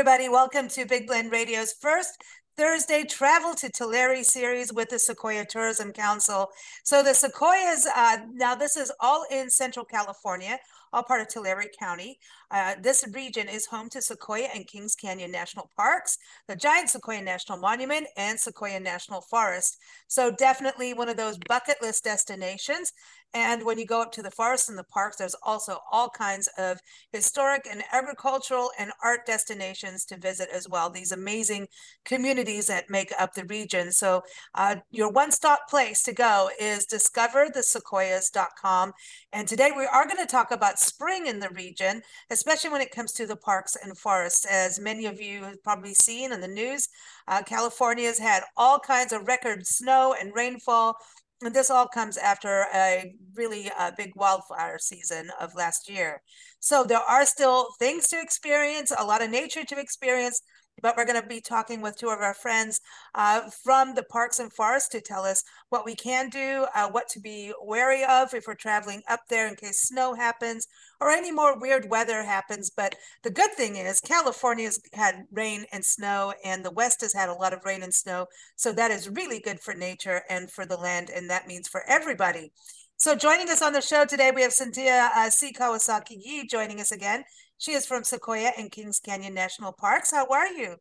everybody, welcome to Big Blend Radio's first Thursday Travel to Tulare series with the Sequoia Tourism Council. So, the Sequoias, uh, now this is all in Central California, all part of Tulare County. Uh, this region is home to Sequoia and Kings Canyon National Parks, the Giant Sequoia National Monument, and Sequoia National Forest. So, definitely one of those bucket list destinations. And when you go up to the forests and the parks, there's also all kinds of historic and agricultural and art destinations to visit as well. These amazing communities that make up the region. So, uh, your one stop place to go is discoverthesequoias.com. And today we are going to talk about spring in the region, especially when it comes to the parks and forests. As many of you have probably seen in the news, uh, California has had all kinds of record snow and rainfall and this all comes after a really uh, big wildfire season of last year. So there are still things to experience, a lot of nature to experience, but we're going to be talking with two of our friends uh, from the parks and forests to tell us what we can do, uh, what to be wary of if we're traveling up there in case snow happens or any more weird weather happens. But the good thing is California's had rain and snow, and the West has had a lot of rain and snow. So that is really good for nature and for the land, and that means for everybody. So joining us on the show today, we have Cynthia uh, C. Kawasaki joining us again. She is from Sequoia and Kings Canyon National Parks. How are you?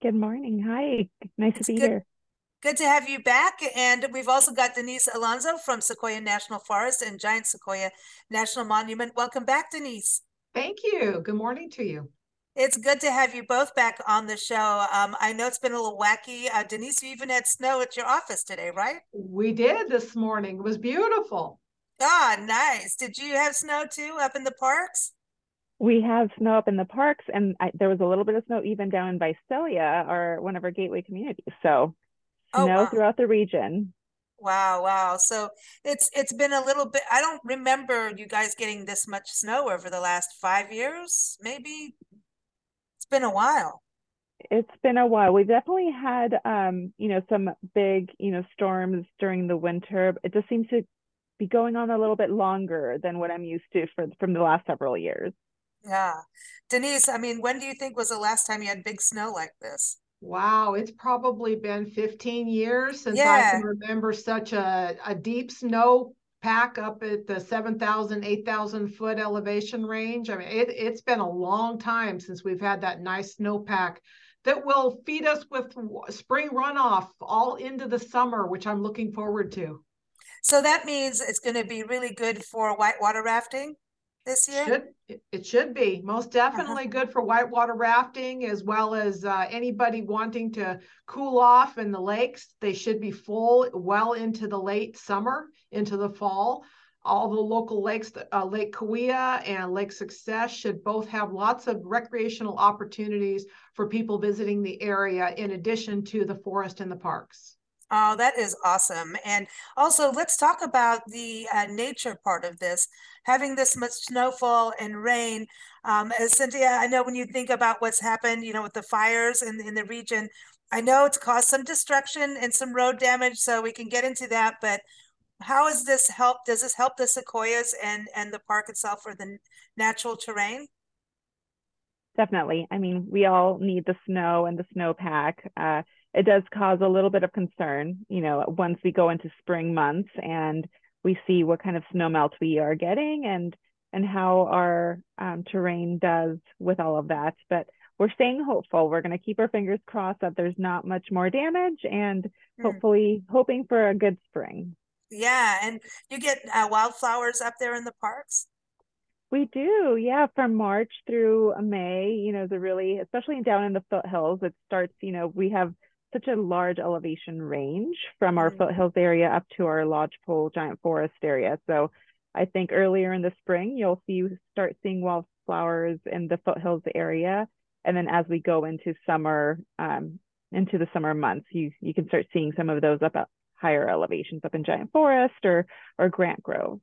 Good morning. Hi. Nice It's to be good. here. Good to have you back. And we've also got Denise Alonso from Sequoia National Forest and Giant Sequoia National Monument. Welcome back, Denise. Thank you. Good morning to you. It's good to have you both back on the show. Um, I know it's been a little wacky. Uh, Denise, you even had snow at your office today, right? We did this morning. It was beautiful. Ah, nice. Did you have snow too up in the parks? We have snow up in the parks, and I, there was a little bit of snow even down in Visalia, or one of our gateway communities. So Oh, snow wow. throughout the region. Wow, wow. So it's it's been a little bit. I don't remember you guys getting this much snow over the last five years, maybe. It's been a while. It's been a while. We've definitely had, um, you know, some big, you know, storms during the winter. It just seems to be going on a little bit longer than what I'm used to for from the last several years. Yeah. Denise, I mean, when do you think was the last time you had big snow like this? Wow, it's probably been 15 years since I can remember such a, a deep snow pack up at the 7,000, 8,000 foot elevation range. I mean, it, it's been a long time since we've had that nice snowpack that will feed us with spring runoff all into the summer, which I'm looking forward to. So that means it's going to be really good for whitewater rafting this year? Should it- should be most definitely good for whitewater rafting as well as uh, anybody wanting to cool off in the lakes. They should be full well into the late summer, into the fall. All the local lakes, uh, Lake Kaweah and Lake Success, should both have lots of recreational opportunities for people visiting the area, in addition to the forest and the parks. Oh, that is awesome. And also, let's talk about the uh, nature part of this. Having this much snowfall and rain, um, as Cynthia, I know when you think about what's happened, you know, with the fires in, in the region, I know it's caused some destruction and some road damage, so we can get into that. But how has this helped? Does this help the sequoias and and the park itself or the natural terrain? Definitely. I mean, we all need the snow and the snowpack. Uh, it does cause a little bit of concern, you know, once we go into spring months and we see what kind of snow melt we are getting and and how our um, terrain does with all of that. But we're staying hopeful. We're going to keep our fingers crossed that there's not much more damage and Hmm. hopefully hoping for a good spring. Yeah, and you get uh, wildflowers up there in the parks. We do, yeah, from March through May, you know, the really, especially down in the foothills, it starts, you know, we have such a large elevation range from our Mm. foothills area up to our lodgepole giant forest area. So I think earlier in the spring, you'll see start seeing wildflowers in the foothills area. And then as we go into summer, um, into the summer months, you you can start seeing some of those up at higher elevations up in Giant Forest or or Grant Grove.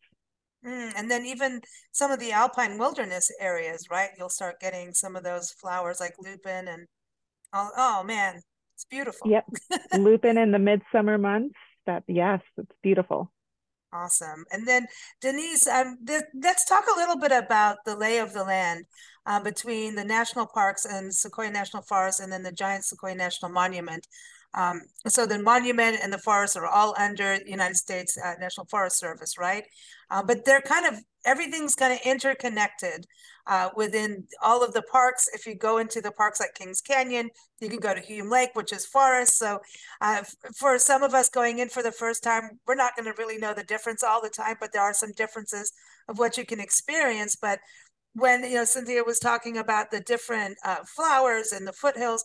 Mm, and then even some of the alpine wilderness areas, right? You'll start getting some of those flowers like lupin and oh, oh man, it's beautiful. Yep. lupin in the midsummer months. That yes, it's beautiful. Awesome. And then Denise, um, th- let's talk a little bit about the lay of the land uh, between the national parks and Sequoia National Forest, and then the Giant Sequoia National Monument. Um, so the monument and the forest are all under United States uh, National Forest Service, right? Uh, but they're kind of everything's kind of interconnected uh, within all of the parks. If you go into the parks like Kings Canyon, you can go to Hume Lake, which is forest. So uh, for some of us going in for the first time, we're not going to really know the difference all the time, but there are some differences of what you can experience. But when you know Cynthia was talking about the different uh, flowers and the foothills,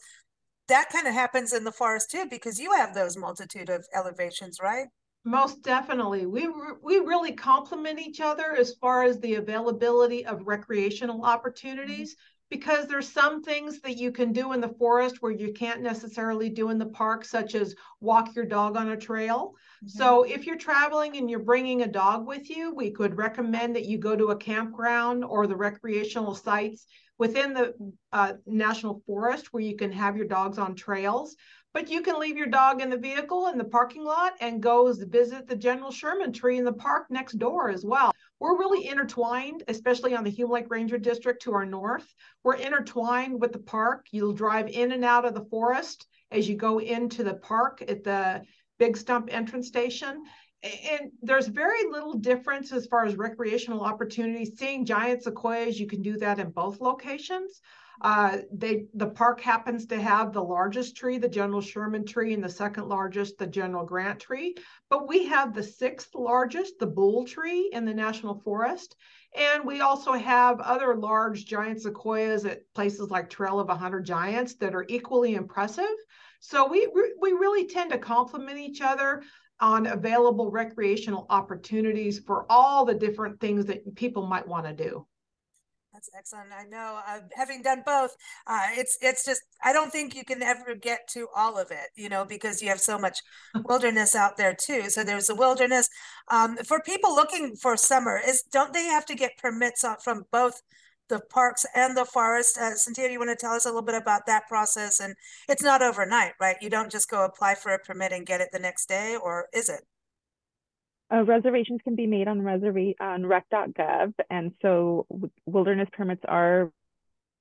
that kind of happens in the forest too, because you have those multitude of elevations, right? Most definitely. We we really complement each other as far as the availability of recreational opportunities mm-hmm. because there's some things that you can do in the forest where you can't necessarily do in the park such as walk your dog on a trail. So if you're traveling and you're bringing a dog with you, we could recommend that you go to a campground or the recreational sites within the uh, national forest where you can have your dogs on trails but you can leave your dog in the vehicle in the parking lot and go visit the General Sherman tree in the park next door as well. We're really intertwined, especially on the Hume Lake Ranger District to our north. We're intertwined with the park. You'll drive in and out of the forest as you go into the park at the Big Stump entrance station. And there's very little difference as far as recreational opportunities. Seeing giant sequoias, you can do that in both locations. Uh, they the park happens to have the largest tree, the General Sherman tree, and the second largest, the General Grant tree. But we have the sixth largest, the Boole tree, in the National Forest. And we also have other large giant sequoias at places like Trail of 100 Giants that are equally impressive. So we we really tend to complement each other on available recreational opportunities for all the different things that people might want to do. That's excellent. I know, uh, having done both, uh, it's it's just I don't think you can ever get to all of it, you know, because you have so much wilderness out there too. So there's the wilderness. Um, for people looking for summer, is don't they have to get permits from both the parks and the forest? Uh, Cynthia, you want to tell us a little bit about that process? And it's not overnight, right? You don't just go apply for a permit and get it the next day, or is it? Uh, reservations can be made on reserva- on rec.gov, and so wilderness permits are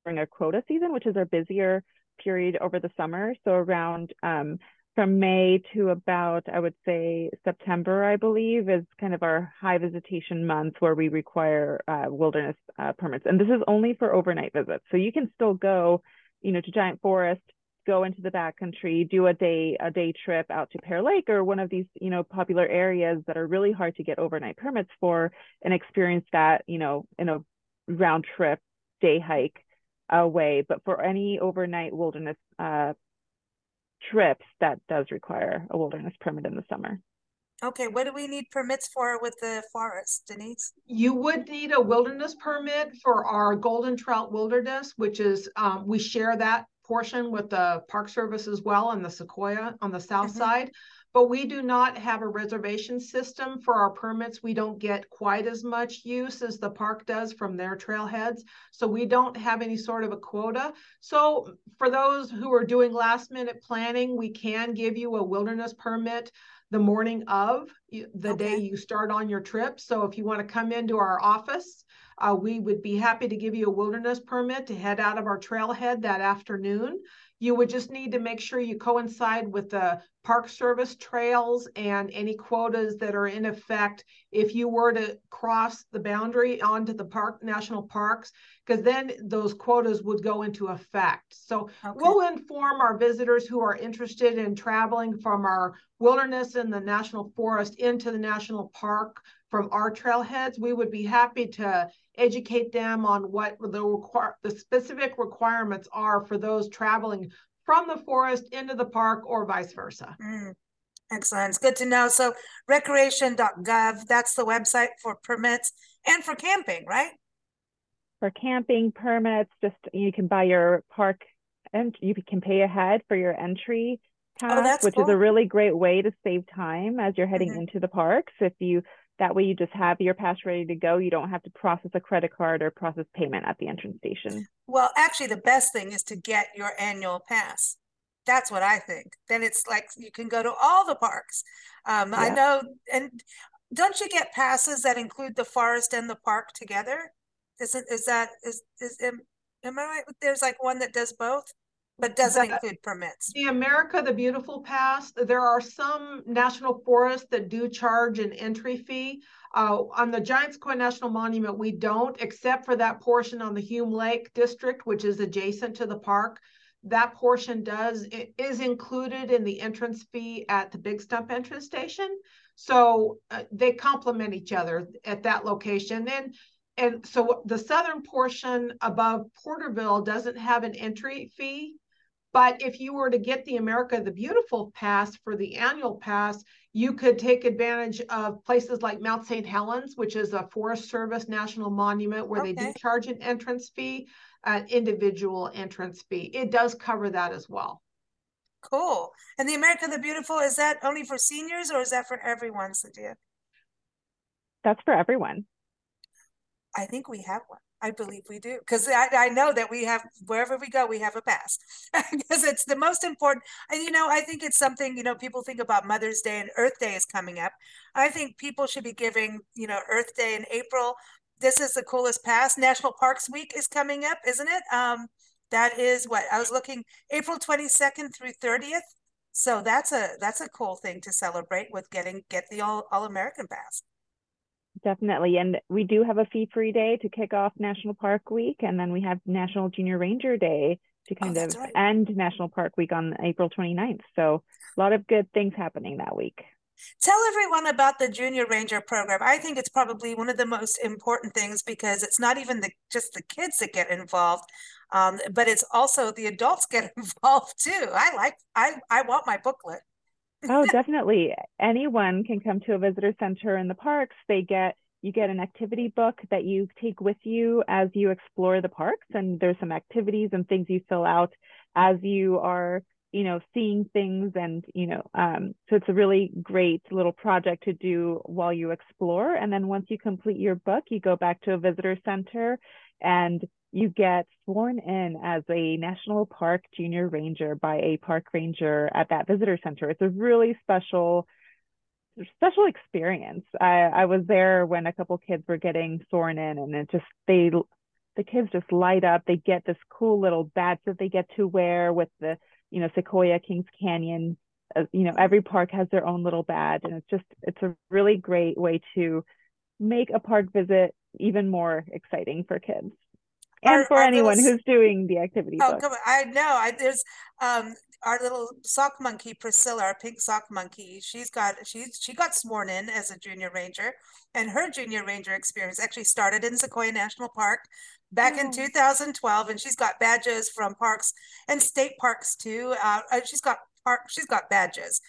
during a quota season, which is our busier period over the summer. So around um, from May to about, I would say September, I believe, is kind of our high visitation month where we require uh, wilderness uh, permits. And this is only for overnight visits. So you can still go, you know, to Giant Forest, go into the backcountry, do a day a day trip out to Pear Lake or one of these you know popular areas that are really hard to get overnight permits for, and experience that you know in a round trip day hike away. But for any overnight wilderness uh, trips, that does require a wilderness permit in the summer. Okay, what do we need permits for with the forest, Denise? You would need a wilderness permit for our golden trout wilderness, which is um, we share that portion with the Park Service as well and the Sequoia on the south mm-hmm. side. But we do not have a reservation system for our permits. We don't get quite as much use as the park does from their trailheads. So we don't have any sort of a quota. So for those who are doing last minute planning, we can give you a wilderness permit the morning of the okay. day you start on your trip. So if you want to come into our office, uh, we would be happy to give you a wilderness permit to head out of our trailhead that afternoon. You would just need to make sure you coincide with the Park Service trails and any quotas that are in effect if you were to cross the boundary onto the park national parks, because then those quotas would go into effect. So okay. we'll inform our visitors who are interested in traveling from our wilderness in the national forest into the national park from our trailheads. We would be happy to educate them on what the require the specific requirements are for those traveling from the forest into the park or vice versa. Mm, excellent. It's good to know. So recreation.gov, that's the website for permits and for camping, right? For camping permits, just you can buy your park and you can pay ahead for your entry pass, oh, which cool. is a really great way to save time as you're heading mm-hmm. into the parks. If you that way you just have your pass ready to go. You don't have to process a credit card or process payment at the entrance station. Well, actually, the best thing is to get your annual pass. That's what I think. Then it's like you can go to all the parks. Um, yeah. I know, and don't you get passes that include the forest and the park together? Isn't is that is is am, am I right? There's like one that does both but doesn't include permits. The America the Beautiful Pass, there are some national forests that do charge an entry fee. Uh, on the Giant Sequoia National Monument, we don't, except for that portion on the Hume Lake District, which is adjacent to the park. That portion does it is included in the entrance fee at the Big Stump entrance station. So uh, they complement each other at that location. And and so the southern portion above Porterville doesn't have an entry fee but if you were to get the America the Beautiful pass for the annual pass, you could take advantage of places like Mount St. Helens, which is a Forest Service national monument where okay. they do charge an entrance fee, an individual entrance fee. It does cover that as well. Cool. And the America the Beautiful, is that only for seniors or is that for everyone, Cynthia? That's for everyone. I think we have one. I believe we do because I, I know that we have wherever we go we have a pass because it's the most important and you know I think it's something you know people think about Mother's Day and Earth Day is coming up. I think people should be giving you know Earth Day in April this is the coolest pass National Parks Week is coming up isn't it? Um that is what I was looking April 22nd through 30th so that's a that's a cool thing to celebrate with getting get the all, all American pass Definitely. And we do have a fee free day to kick off National Park Week. And then we have National Junior Ranger Day to kind oh, of right. end National Park Week on April 29th. So a lot of good things happening that week. Tell everyone about the Junior Ranger program. I think it's probably one of the most important things because it's not even the just the kids that get involved, um, but it's also the adults get involved too. I like I I want my booklet oh, definitely. Anyone can come to a visitor center in the parks. They get you get an activity book that you take with you as you explore the parks and there's some activities and things you fill out as you are you know seeing things and you know um, so it's a really great little project to do while you explore and then once you complete your book you go back to a visitor center and you get sworn in as a National Park Junior Ranger by a park ranger at that visitor center. It's a really special special experience. I, I was there when a couple kids were getting sworn in and it just they the kids just light up. They get this cool little badge that they get to wear with the, you know, Sequoia Kings Canyon. Uh, you know, every park has their own little badge and it's just it's a really great way to make a park visit even more exciting for kids and our, for our anyone little, who's doing the activity. Oh, book. come on! I know. I there's um our little sock monkey Priscilla, our pink sock monkey. She's got she's she got sworn in as a junior ranger, and her junior ranger experience actually started in Sequoia National Park back oh. in 2012, and she's got badges from parks and state parks too. Uh, uh she's got park. She's got badges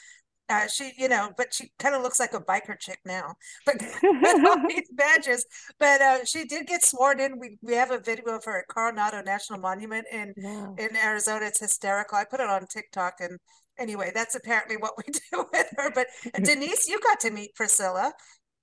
uh, she, you know, but she kind of looks like a biker chick now, but all these badges. But uh, she did get sworn in. We we have a video of her at Coronado National Monument in yeah. in Arizona. It's hysterical. I put it on TikTok, and anyway, that's apparently what we do with her. But Denise, you got to meet Priscilla.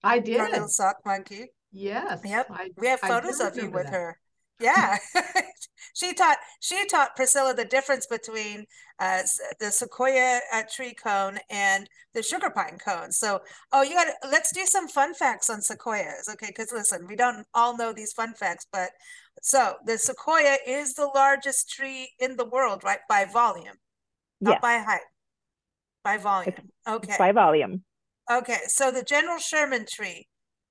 I did. Our little sock monkey. Yes. Yep. I, we have photos of you with that. her. Yeah, she taught she taught Priscilla the difference between uh, the sequoia uh, tree cone and the sugar pine cone. So, oh, you got let's do some fun facts on sequoias, okay? Because listen, we don't all know these fun facts, but so the sequoia is the largest tree in the world, right? By volume, not by height, by volume. It's, okay, by volume. Okay, so the general Sherman tree.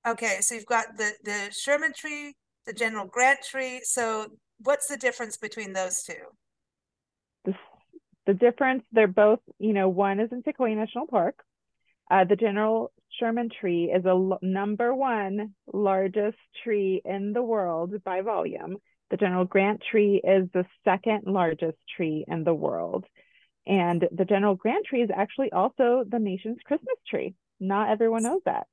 Okay, so you've got the the Sherman tree the general grant tree. So what's the difference between those two? The, the difference, they're both, you know, one is in Sequoia National Park. Uh, the general Sherman tree is a l- number one largest tree in the world by volume. The general grant tree is the second largest tree in the world. And the general grant tree is actually also the nation's Christmas tree. Not everyone knows that.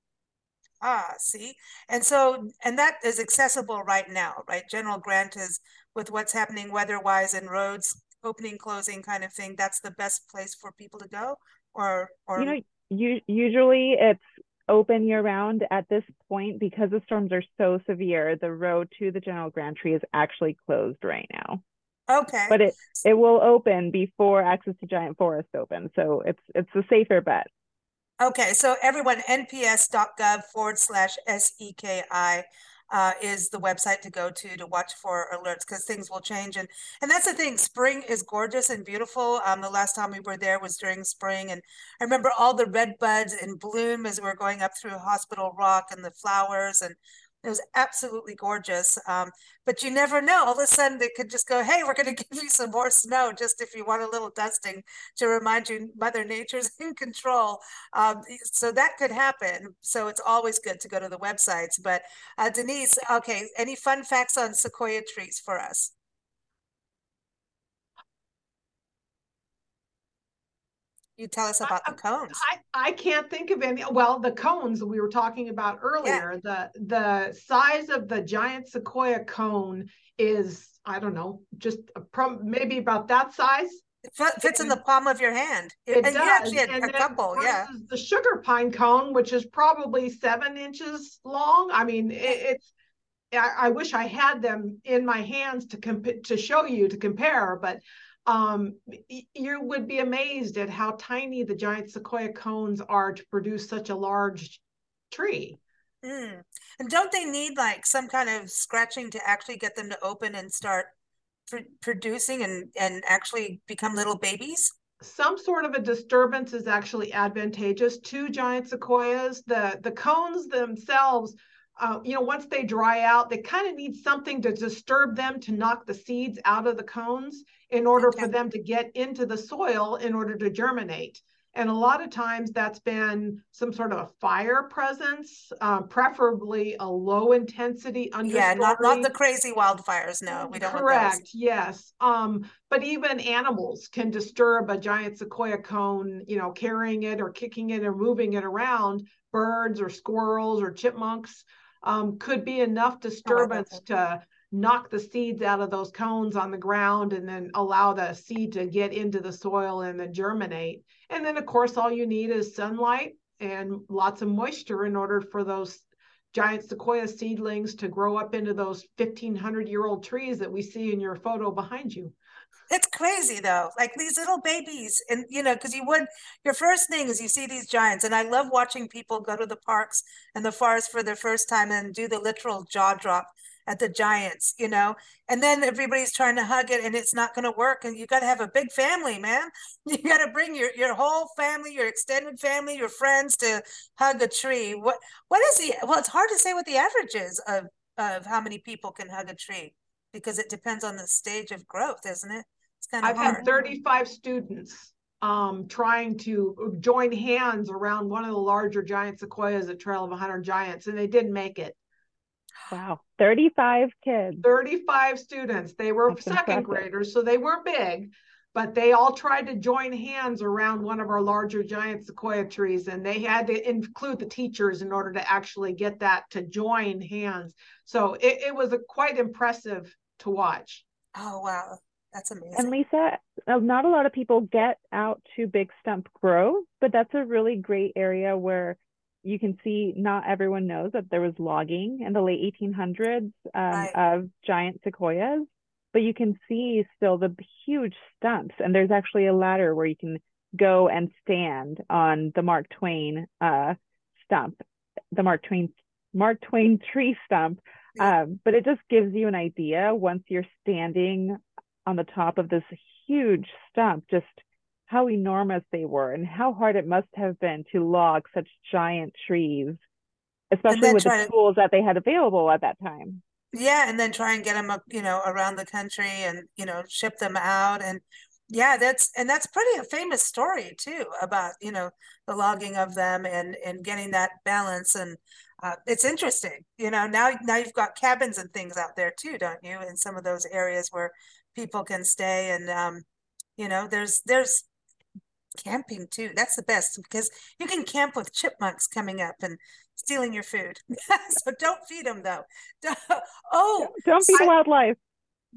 Ah, see, and so and that is accessible right now, right? General Grant is with what's happening weather-wise and roads opening closing kind of thing, that's the best place for people to go, or or you know, you, usually it's open year round at this point because the storms are so severe. The road to the General grant Tree is actually closed right now. Okay. But it it will open before access to Giant Forest opens, so it's it's a safer bet. Okay, so everyone, nps.gov forward slash SEKI uh, is the website to go to to watch for alerts because things will change. And and that's the thing, spring is gorgeous and beautiful. Um, the last time we were there was during spring. And I remember all the red buds in bloom as we were going up through Hospital Rock and the flowers and it was absolutely gorgeous. Um, but you never know. All of a sudden, they could just go, "Hey, we're going to give you some more snow, just if you want a little dusting to remind you Mother Nature's in control." Um, so that could happen. So it's always good to go to the websites. But uh, Denise, okay, any fun facts on sequoia trees for us? You tell us about I, the cones. I, I can't think of any. Well, the cones we were talking about earlier, yeah. the the size of the giant sequoia cone is I don't know, just maybe about that size. It fits in the palm of your hand. It and does. you actually had and a couple, yeah. The sugar pine cone, which is probably seven inches long. I mean, it, it's. I, I wish I had them in my hands to comp- to show you to compare, but um, you would be amazed at how tiny the giant sequoia cones are to produce such a large tree. Mm. And don't they need like some kind of scratching to actually get them to open and start pr- producing and, and actually become little babies? Some sort of a disturbance is actually advantageous to giant sequoias. The the cones themselves uh, you know, once they dry out, they kind of need something to disturb them to knock the seeds out of the cones in order okay. for them to get into the soil in order to germinate. And a lot of times that's been some sort of a fire presence, uh, preferably a low intensity understory. Yeah, not, not the crazy wildfires. No, we don't Correct. Yes. Um, but even animals can disturb a giant sequoia cone, you know, carrying it or kicking it or moving it around. Birds or squirrels or chipmunks um, could be enough oh, disturbance oh, to knock the seeds out of those cones on the ground and then allow the seed to get into the soil and then germinate. And then, of course, all you need is sunlight and lots of moisture in order for those giant sequoia seedlings to grow up into those 1500 year old trees that we see in your photo behind you. It's crazy though, like these little babies, and you know, because you would your first thing is you see these giants, and I love watching people go to the parks and the forest for their first time and do the literal jaw drop at the giants, you know, and then everybody's trying to hug it, and it's not going to work, and you got to have a big family, man. You got to bring your your whole family, your extended family, your friends to hug a tree. What what is the? Well, it's hard to say what the average is of of how many people can hug a tree because it depends on the stage of growth, isn't it? It's kind of I've hard. had 35 students um, trying to join hands around one of the larger giant sequoias at Trail of 100 Giants, and they didn't make it. Wow, 35 kids. 35 students. They were That's second impressive. graders, so they weren't big, but they all tried to join hands around one of our larger giant sequoia trees, and they had to include the teachers in order to actually get that to join hands. So it, it was a, quite impressive to watch. Oh, wow. That's amazing. And Lisa, uh, not a lot of people get out to Big Stump Grove, but that's a really great area where you can see not everyone knows that there was logging in the late 1800s um, of giant sequoias, but you can see still the huge stumps. And there's actually a ladder where you can go and stand on the Mark Twain uh, stump, the Mark Twain Mark Twain tree stump. Um, but it just gives you an idea once you're standing on the top of this huge stump, just how enormous they were and how hard it must have been to log such giant trees, especially with the tools that they had available at that time. Yeah, and then try and get them, up, you know, around the country and you know ship them out. And yeah that's and that's pretty a famous story too about you know the logging of them and and getting that balance. And uh, it's interesting you know now now you've got cabins and things out there too don't you in some of those areas where people can stay. And um, you know there's there's camping too that's the best because you can camp with chipmunks coming up and stealing your food so don't feed them though oh don't feed I, wildlife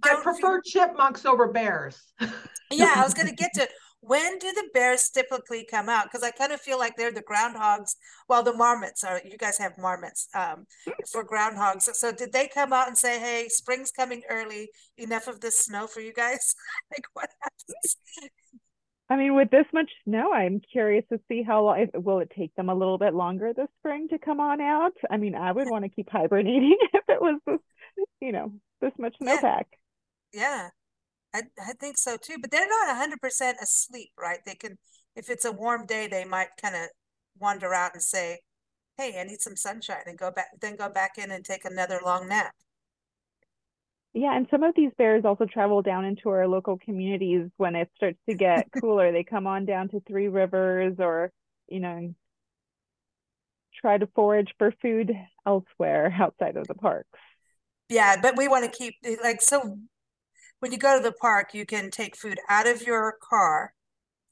I prefer chipmunks over bears. yeah, I was going to get to when do the bears typically come out? Because I kind of feel like they're the groundhogs. Well, the marmots are. You guys have marmots um, for groundhogs. So did they come out and say, "Hey, spring's coming early. Enough of this snow for you guys"? like what happens? I mean, with this much snow, I'm curious to see how long. Will it take them a little bit longer this spring to come on out? I mean, I would want to keep hibernating if it was this, you know, this much snowpack. Yeah. yeah. I, I think so too, but they're not hundred percent asleep, right? They can, if it's a warm day, they might kind of wander out and say, "Hey, I need some sunshine," and go back, then go back in and take another long nap. Yeah, and some of these bears also travel down into our local communities when it starts to get cooler. they come on down to Three Rivers or, you know, try to forage for food elsewhere outside of the parks. Yeah, but we want to keep eh, like so when you go to the park, you can take food out of your car,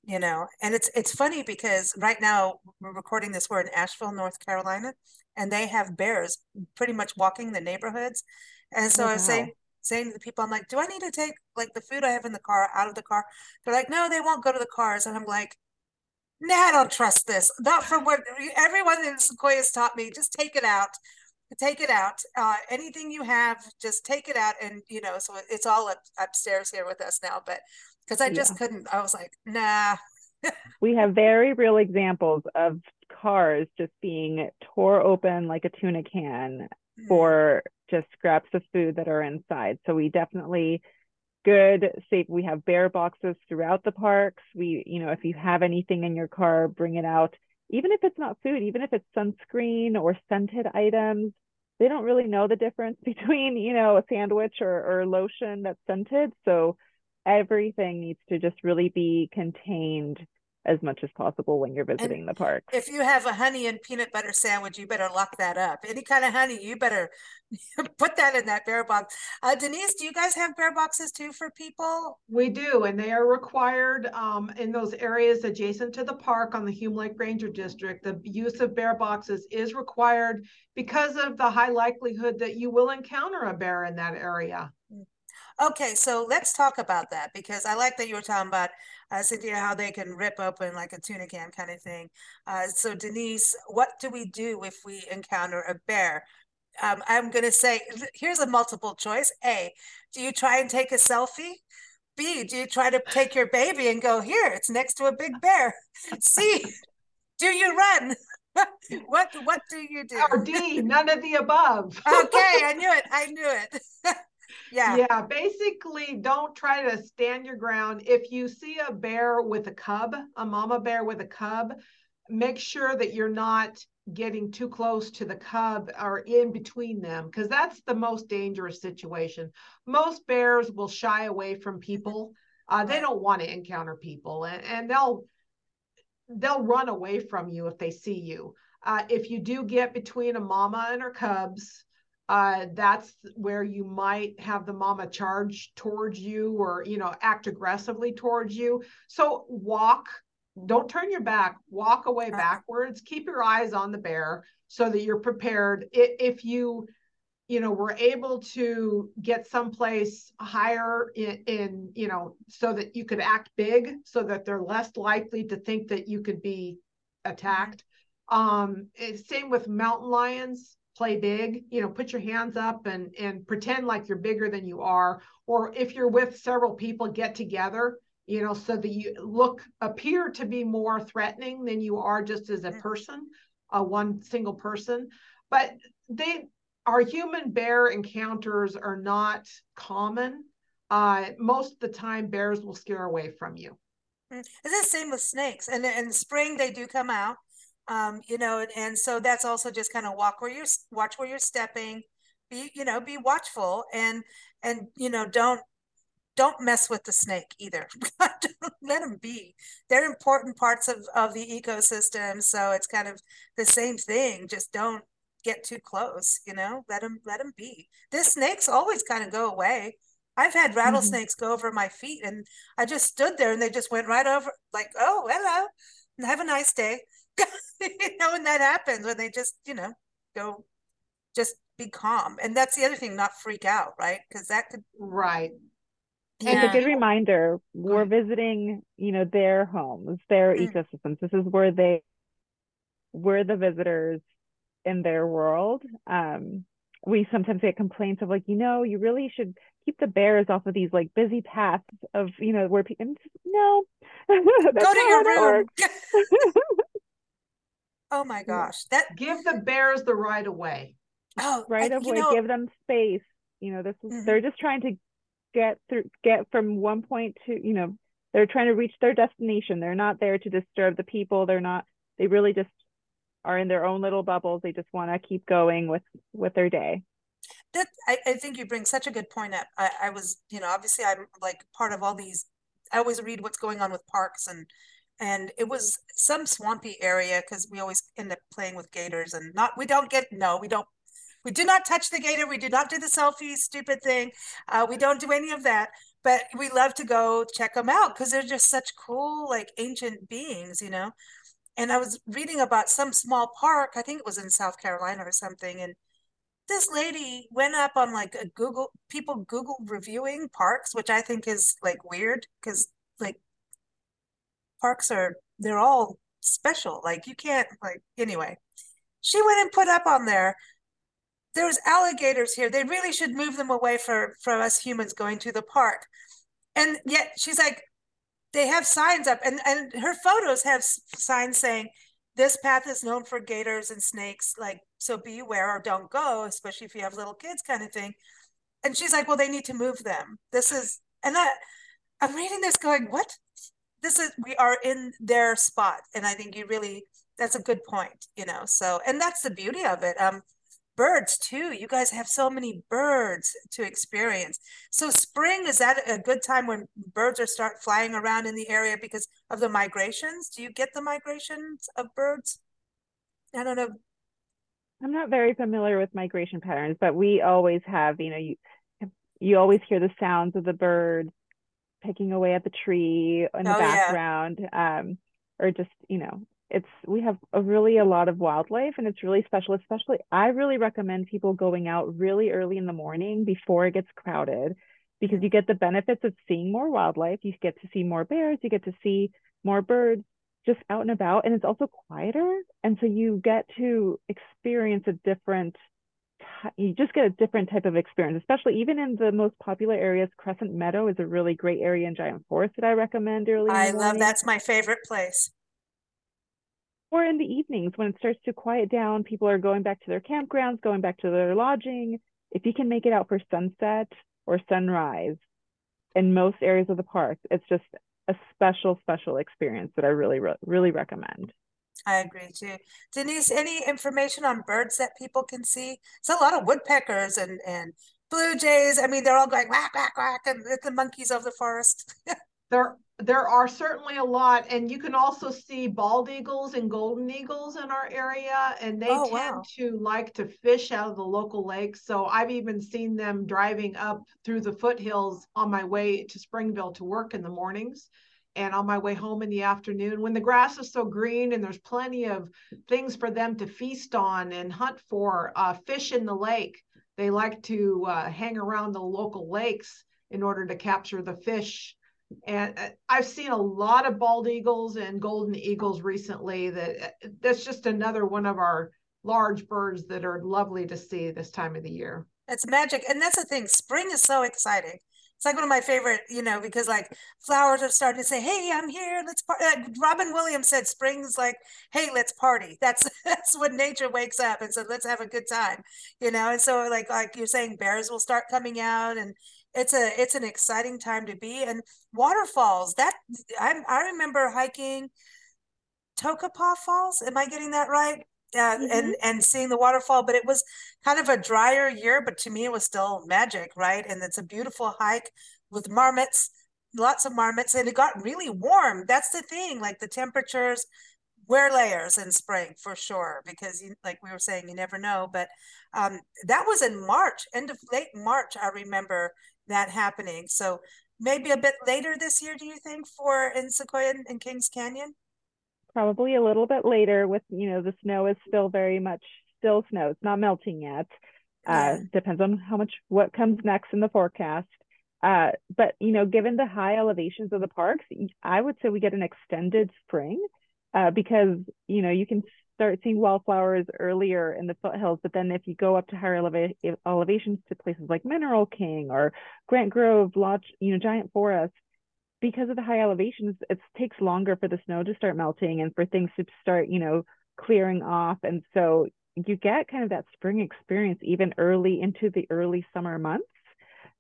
you know, and it's it's funny because right now we're recording this, we're in Asheville, North Carolina, and they have bears pretty much walking the neighborhoods. And so oh, I was oh, wow. saying saying to the people, I'm like, do I need to take like the food I have in the car out of the car? They're like, no, they won't go to the cars. And I'm like, nah, I don't trust this. Not from what everyone in Sequoia has taught me. Just take it out take it out. Uh, anything you have, just take it out. And, you know, so it's all up, upstairs here with us now. But because I just yeah. couldn't, I was like, nah. we have very real examples of cars just being tore open like a tuna can mm. for just scraps of food that are inside. So we definitely good safe we have bear boxes throughout the parks we you know if you have anything in your car bring it out even if it's not food, even if it's sunscreen or scented items, they don't really know the difference between, you know, a sandwich or, or lotion that's scented. So everything needs to just really be contained as much as possible when you're visiting and the park. If you have a honey and peanut butter sandwich, you better lock that up. Any kind of honey, you better put that in that bear box. Uh, Denise, do you guys have bear boxes too for people? We do, and they are required um, in those areas adjacent to the park on the Hume Lake Ranger District. The use of bear boxes is required because of the high likelihood that you will encounter a bear in that area. Okay, so let's talk about that because I like that you were talking about uh, Cynthia how they can rip open like a tuna can kind of thing. Uh, so Denise, what do we do if we encounter a bear? Um, I'm going to say here's a multiple choice. A, do you try and take a selfie? B, do you try to take your baby and go here? It's next to a big bear. C, do you run? what what do you do? Or D, none of the above. okay, I knew it. I knew it. Yeah. Yeah. Basically, don't try to stand your ground. If you see a bear with a cub, a mama bear with a cub, make sure that you're not getting too close to the cub or in between them because that's the most dangerous situation. Most bears will shy away from people. Uh, they don't want to encounter people and, and they'll they'll run away from you if they see you. Uh, if you do get between a mama and her cubs, uh, that's where you might have the mama charge towards you or you know act aggressively towards you. So walk don't turn your back walk away backwards. Keep your eyes on the bear so that you're prepared. If you you know were able to get someplace higher in, in you know so that you could act big so that they're less likely to think that you could be attacked. Um same with mountain lions play big you know put your hands up and and pretend like you're bigger than you are. Or if you're with several people get together you know so that you look appear to be more threatening than you are just as a person a one single person. But they our human bear encounters are not common. Uh, most of the time bears will scare away from you. Mm, it's the same with snakes. And in spring they do come out um, you know, and so that's also just kind of walk where you're watch where you're stepping, be you know, be watchful and and you know, don't don't mess with the snake either. Let them be. They're important parts of of the ecosystem, so it's kind of the same thing. Just don't get too close. You know, let them let them be. The snakes always kind of go away. I've had mm-hmm. rattlesnakes mm-hmm. go over my feet, and I just stood there, and they just went right over, like, "Oh, hello, have a nice day." You know, when that happens, when they just, you know, go just be calm. And that's the other thing, not freak out, right? Because that could right. Yeah. It's a good reminder. We're visiting, you know, their homes, their mm. ecosystems. This is where they we're the visitors in their world. Um, we sometimes get complaints of like, you know, you really should keep the bears off of these like busy paths of, you know, where people no. Go to your room. oh my gosh. That give the bears the right of way. Oh, right of way, know... give them space. You know, this is mm-hmm. they're just trying to get through get from one point to, you know, they're trying to reach their destination. They're not there to disturb the people. They're not they really just are in their own little bubbles. They just want to keep going with with their day. That I, I think you bring such a good point up. I, I was, you know, obviously I'm like part of all these. I always read what's going on with parks and and it was some swampy area because we always end up playing with gators and not we don't get no we don't we do not touch the gator. We do not do the selfie stupid thing. Uh, we don't do any of that. But we love to go check them out because they're just such cool like ancient beings you know? And I was reading about some small park, I think it was in South Carolina or something, and this lady went up on like a Google people Google reviewing parks, which I think is like weird because like parks are they're all special. Like you can't like anyway. She went and put up on there. There's alligators here. They really should move them away for from us humans going to the park. And yet she's like, they have signs up and and her photos have signs saying this path is known for gators and snakes like so be aware or don't go especially if you have little kids kind of thing and she's like well they need to move them this is and that i'm reading this going what this is we are in their spot and i think you really that's a good point you know so and that's the beauty of it um birds too. You guys have so many birds to experience. So spring is that a good time when birds are start flying around in the area because of the migrations? Do you get the migrations of birds? I don't know. I'm not very familiar with migration patterns, but we always have, you know, you you always hear the sounds of the birds picking away at the tree in the oh, background. Yeah. Um, or just, you know, it's we have a really a lot of wildlife and it's really special especially i really recommend people going out really early in the morning before it gets crowded because you get the benefits of seeing more wildlife you get to see more bears you get to see more birds just out and about and it's also quieter and so you get to experience a different you just get a different type of experience especially even in the most popular areas crescent meadow is a really great area in giant forest that i recommend early i love that's my favorite place or in the evenings when it starts to quiet down, people are going back to their campgrounds, going back to their lodging. If you can make it out for sunset or sunrise in most areas of the park, it's just a special, special experience that I really, really recommend. I agree too. Denise, any information on birds that people can see? It's a lot of woodpeckers and, and blue jays. I mean, they're all going whack, whack, whack, and the monkeys of the forest. there there are certainly a lot and you can also see bald eagles and golden eagles in our area and they oh, tend wow. to like to fish out of the local lakes so i've even seen them driving up through the foothills on my way to springville to work in the mornings and on my way home in the afternoon when the grass is so green and there's plenty of things for them to feast on and hunt for uh, fish in the lake they like to uh, hang around the local lakes in order to capture the fish and uh, I've seen a lot of bald eagles and golden eagles recently. That uh, that's just another one of our large birds that are lovely to see this time of the year. It's magic, and that's the thing. Spring is so exciting. It's like one of my favorite, you know, because like flowers are starting to say, "Hey, I'm here. Let's party." Like Robin Williams said, "Spring's like, hey, let's party." That's that's when nature wakes up and said, "Let's have a good time," you know. And so, like like you're saying, bears will start coming out, and it's a it's an exciting time to be and waterfalls that i i remember hiking Tokopah Falls. Am I getting that right? Uh, mm-hmm. and and seeing the waterfall, but it was kind of a drier year, but to me it was still magic, right? And it's a beautiful hike with marmots, lots of marmots, and it got really warm. That's the thing, like the temperatures wear layers in spring for sure because you, like we were saying you never know but um, that was in march end of late march i remember that happening. So maybe a bit later this year, do you think, for in Sequoia and Kings Canyon? Probably a little bit later with, you know, the snow is still very much still snow. It's not melting yet. Uh, depends on how much what comes next in the forecast. Uh, but you know, given the high elevations of the parks, I would say we get an extended spring uh, because you know you can start seeing wildflowers earlier in the foothills. But then if you go up to higher eleva- elevations to places like Mineral King or Grant Grove, Lodge, you know, Giant Forest, because of the high elevations, it takes longer for the snow to start melting and for things to start, you know, clearing off. And so you get kind of that spring experience even early into the early summer months.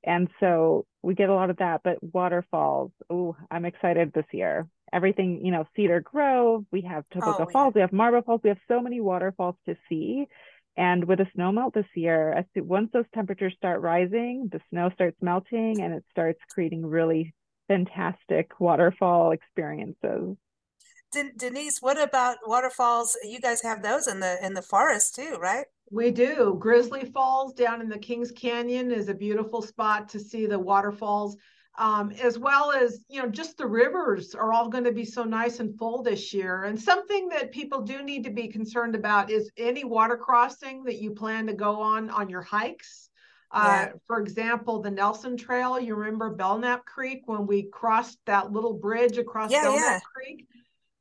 And so we get a lot of that, but waterfalls. Oh, I'm excited this year. Everything, you know, Cedar Grove, we have Topeka oh, Falls, we have Marble Falls, we have so many waterfalls to see. And with the snow melt this year, as once those temperatures start rising, the snow starts melting and it starts creating really fantastic waterfall experiences. Denise, what about waterfalls? You guys have those in the in the forest too, right? We do. Grizzly Falls down in the Kings Canyon is a beautiful spot to see the waterfalls, um, as well as you know just the rivers are all going to be so nice and full this year. And something that people do need to be concerned about is any water crossing that you plan to go on on your hikes. Uh, yeah. For example, the Nelson Trail, you remember Belknap Creek when we crossed that little bridge across yeah, Belknap yeah. Creek?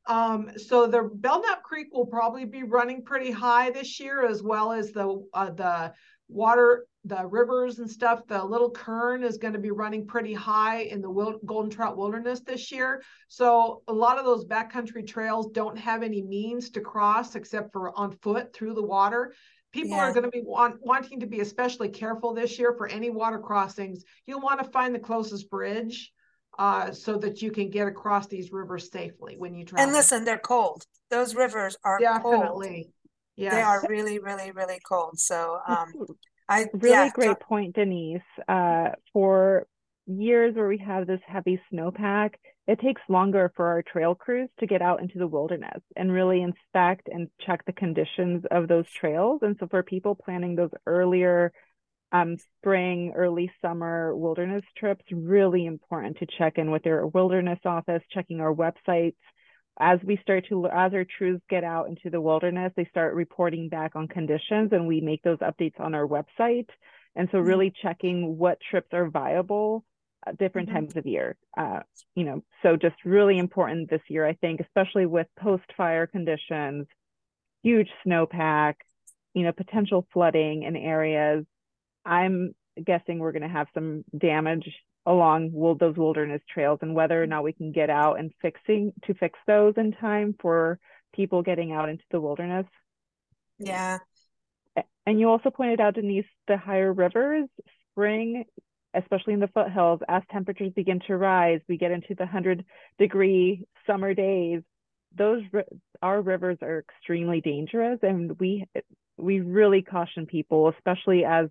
Um, so the Belknap Creek will probably be running pretty high this year, as well as the uh, the water, the rivers and stuff. The Little Kern is going to be running pretty high in the Wil- Golden Trout Wilderness this year. So a lot of those backcountry trails don't have any means to cross except for on foot through the water people yeah. are going to be want, wanting to be especially careful this year for any water crossings. You'll want to find the closest bridge uh, so that you can get across these rivers safely when you travel. and listen they're cold. Those rivers are definitely. Yeah they are really really really cold. So um i really yeah, great point denise. Uh for years where we have this heavy snowpack it takes longer for our trail crews to get out into the wilderness and really inspect and check the conditions of those trails. And so for people planning those earlier um, spring, early summer wilderness trips, really important to check in with their wilderness office, checking our websites. As we start to, as our crews get out into the wilderness, they start reporting back on conditions and we make those updates on our website. And so mm-hmm. really checking what trips are viable different mm-hmm. times of year. Uh, you know, so just really important this year, I think, especially with post fire conditions, huge snowpack, you know, potential flooding in areas. I'm guessing we're going to have some damage along those wilderness trails and whether or not we can get out and fixing to fix those in time for people getting out into the wilderness. Yeah. And you also pointed out, Denise, the higher rivers, spring especially in the foothills, as temperatures begin to rise, we get into the 100 degree summer days. Those our rivers are extremely dangerous, and we we really caution people, especially as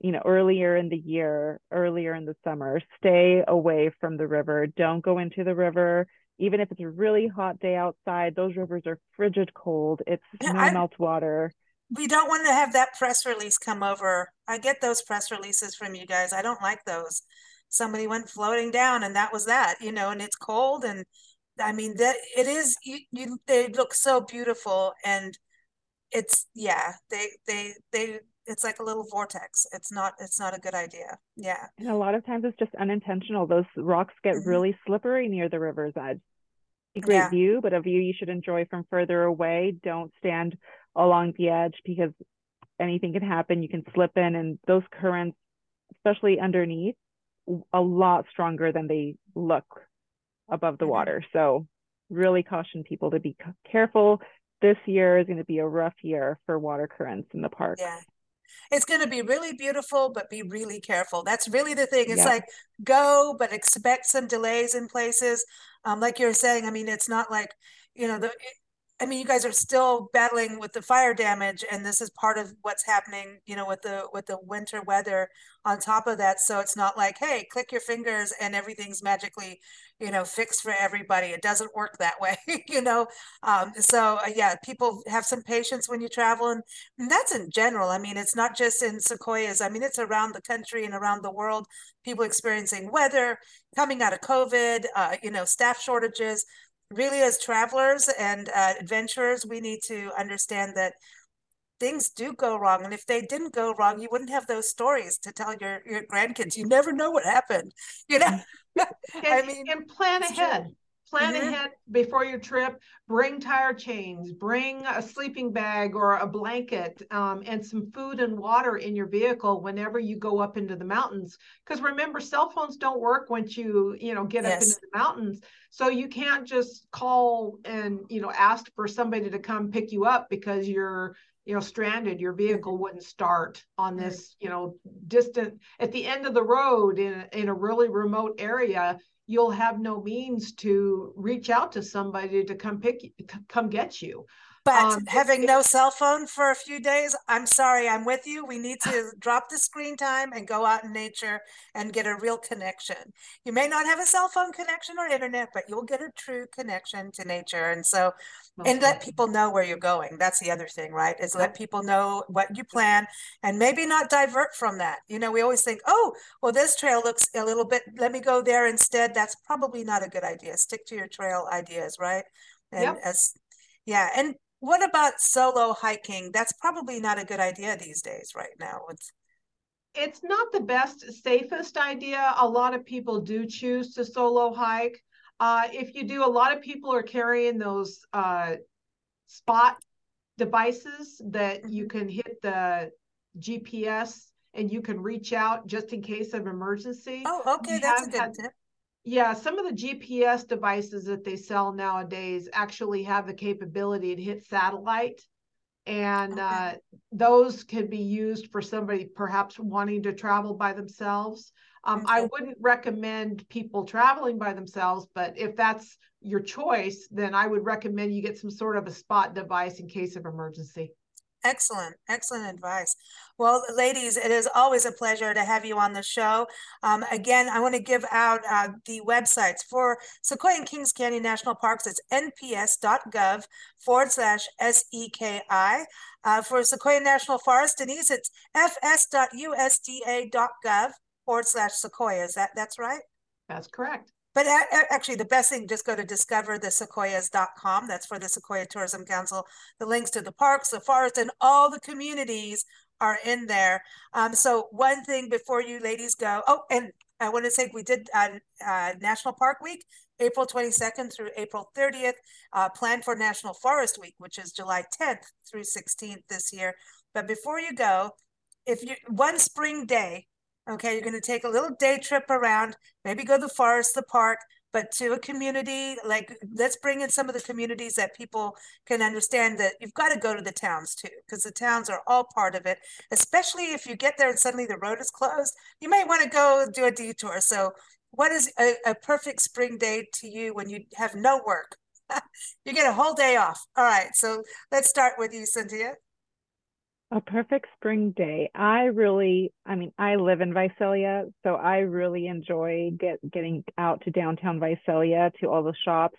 you know earlier in the year, earlier in the summer, stay away from the river. Don't go into the river. Even if it's a really hot day outside, those rivers are frigid cold. It's snow melt water we don't want to have that press release come over. I get those press releases from you guys. I don't like those. Somebody went floating down and that was that, you know, and it's cold and I mean that it is you, you they look so beautiful and it's yeah, they they they it's like a little vortex. It's not it's not a good idea. Yeah. And a lot of times it's just unintentional. Those rocks get mm-hmm. really slippery near the river's edge. A great yeah. view, but a view you should enjoy from further away. Don't stand along the edge because anything can happen. You can slip in, and those currents, especially underneath, a lot stronger than they look above the mm-hmm. water. So, really caution people to be careful. This year is going to be a rough year for water currents in the park. Yeah. It's going to be really beautiful, but be really careful. That's really the thing. It's yeah. like go, but expect some delays in places. Um, like you're saying, I mean, it's not like, you know, the I mean, you guys are still battling with the fire damage, and this is part of what's happening, you know, with the with the winter weather on top of that. So it's not like, hey, click your fingers and everything's magically, you know, fixed for everybody. It doesn't work that way, you know. Um, so uh, yeah, people have some patience when you travel, and, and that's in general. I mean, it's not just in Sequoias. I mean, it's around the country and around the world. People experiencing weather, coming out of COVID, uh, you know, staff shortages really as travelers and uh, adventurers we need to understand that things do go wrong. And if they didn't go wrong, you wouldn't have those stories to tell your, your grandkids. You never know what happened, you know? I mean, and plan ahead. True. Plan mm-hmm. ahead before your trip. Bring tire chains, bring a sleeping bag or a blanket, um, and some food and water in your vehicle whenever you go up into the mountains. Because remember, cell phones don't work once you you know get yes. up into the mountains. So you can't just call and you know ask for somebody to come pick you up because you're you know stranded your vehicle wouldn't start on mm-hmm. this you know distant at the end of the road in in a really remote area you'll have no means to reach out to somebody to come pick come get you but um, having no cell phone for a few days, I'm sorry, I'm with you. We need to drop the screen time and go out in nature and get a real connection. You may not have a cell phone connection or internet, but you'll get a true connection to nature. And so, okay. and let people know where you're going. That's the other thing, right? Is let people know what you plan and maybe not divert from that. You know, we always think, oh, well, this trail looks a little bit, let me go there instead. That's probably not a good idea. Stick to your trail ideas, right? And yep. as yeah, and what about solo hiking? That's probably not a good idea these days, right now. It's it's not the best, safest idea. A lot of people do choose to solo hike. Uh, if you do, a lot of people are carrying those uh, spot devices that you mm-hmm. can hit the GPS and you can reach out just in case of emergency. Oh, okay, we that's a good had, tip. Yeah, some of the GPS devices that they sell nowadays actually have the capability to hit satellite. And okay. uh, those can be used for somebody perhaps wanting to travel by themselves. Um. I wouldn't recommend people traveling by themselves, but if that's your choice, then I would recommend you get some sort of a spot device in case of emergency. Excellent, excellent advice. Well, ladies, it is always a pleasure to have you on the show. Um, again, I want to give out uh, the websites for Sequoia and Kings Canyon National Parks. It's nps.gov forward slash SEKI. Uh, for Sequoia National Forest, Denise, it's fs.usda.gov forward slash Sequoia. Is that that's right? That's correct. But actually, the best thing, just go to discoverthesequoias.com. That's for the Sequoia Tourism Council. The links to the parks, the forest, and all the communities are in there. Um, so one thing before you ladies go, oh, and I want to say we did uh, uh, National Park Week, April 22nd through April 30th, uh, planned for National Forest Week, which is July 10th through 16th this year. But before you go, if you one spring day, Okay, you're going to take a little day trip around, maybe go to the forest, the park, but to a community like let's bring in some of the communities that people can understand that you've got to go to the towns too because the towns are all part of it especially if you get there and suddenly the road is closed you might want to go do a detour. So what is a, a perfect spring day to you when you have no work? You get a whole day off. All right so let's start with you cynthia a perfect spring day. I really, I mean, I live in Visalia, so I really enjoy get, getting out to downtown Visalia to all the shops,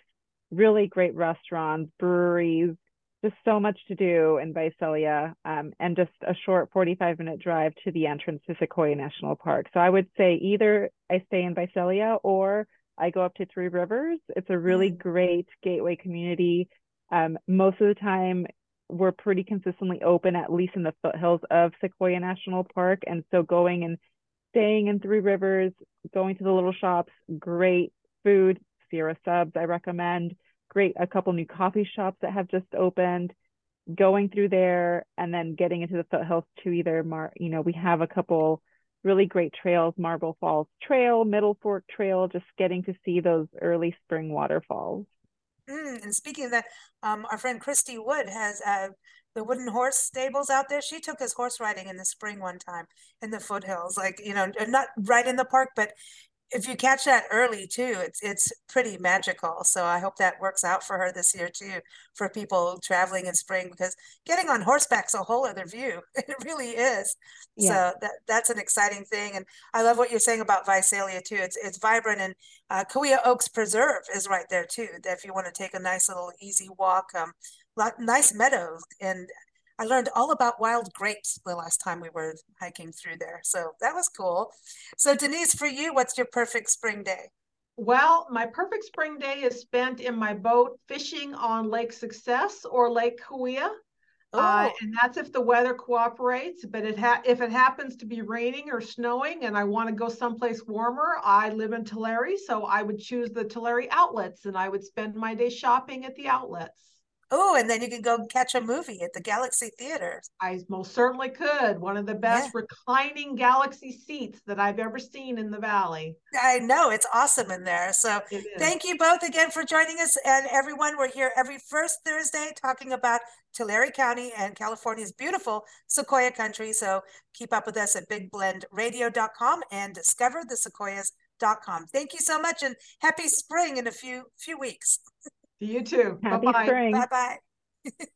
really great restaurants, breweries, just so much to do in Visalia, um, and just a short 45 minute drive to the entrance to Sequoia National Park. So I would say either I stay in Visalia or I go up to Three Rivers. It's a really mm. great gateway community. Um, most of the time, we're pretty consistently open, at least in the foothills of Sequoia National Park. And so going and staying in Three Rivers, going to the little shops, great food, Sierra Subs, I recommend. Great, a couple new coffee shops that have just opened. Going through there and then getting into the foothills to either, Mar- you know, we have a couple really great trails, Marble Falls Trail, Middle Fork Trail, just getting to see those early spring waterfalls. Mm, and speaking of that, um, our friend Christy Wood has uh, the wooden horse stables out there. She took us horse riding in the spring one time in the foothills, like you know, not right in the park, but if you catch that early too, it's it's pretty magical. So I hope that works out for her this year too, for people traveling in spring because getting on horseback's a whole other view. It really is. Yeah. So that that's an exciting thing, and I love what you're saying about Visalia too. It's it's vibrant, and uh, Kaweah Oaks Preserve is right there too. If you want to take a nice little easy walk, um, lot, nice meadows, and I learned all about wild grapes the last time we were hiking through there. So that was cool. So, Denise, for you, what's your perfect spring day? Well, my perfect spring day is spent in my boat fishing on Lake Success or Lake Kaweah. Uh, Oh, and that's if the weather cooperates. But it ha- if it happens to be raining or snowing and I want to go someplace warmer, I live in Tulare, so I would choose the Tulare outlets and I would spend my day shopping at the outlets. Oh, and then you can go catch a movie at the Galaxy Theater. I most certainly could. One of the best reclining galaxy seats that I've ever seen in the valley. I know it's awesome in there. So thank you both again for joining us. And everyone, we're here every first Thursday talking about Tulare County and California's beautiful Sequoia country. So keep up with us at bigblendradio.com and discoverthesequoias.com. Thank you so much and happy spring in a few few weeks. You too. Happy Bye-bye. spring. Bye bye.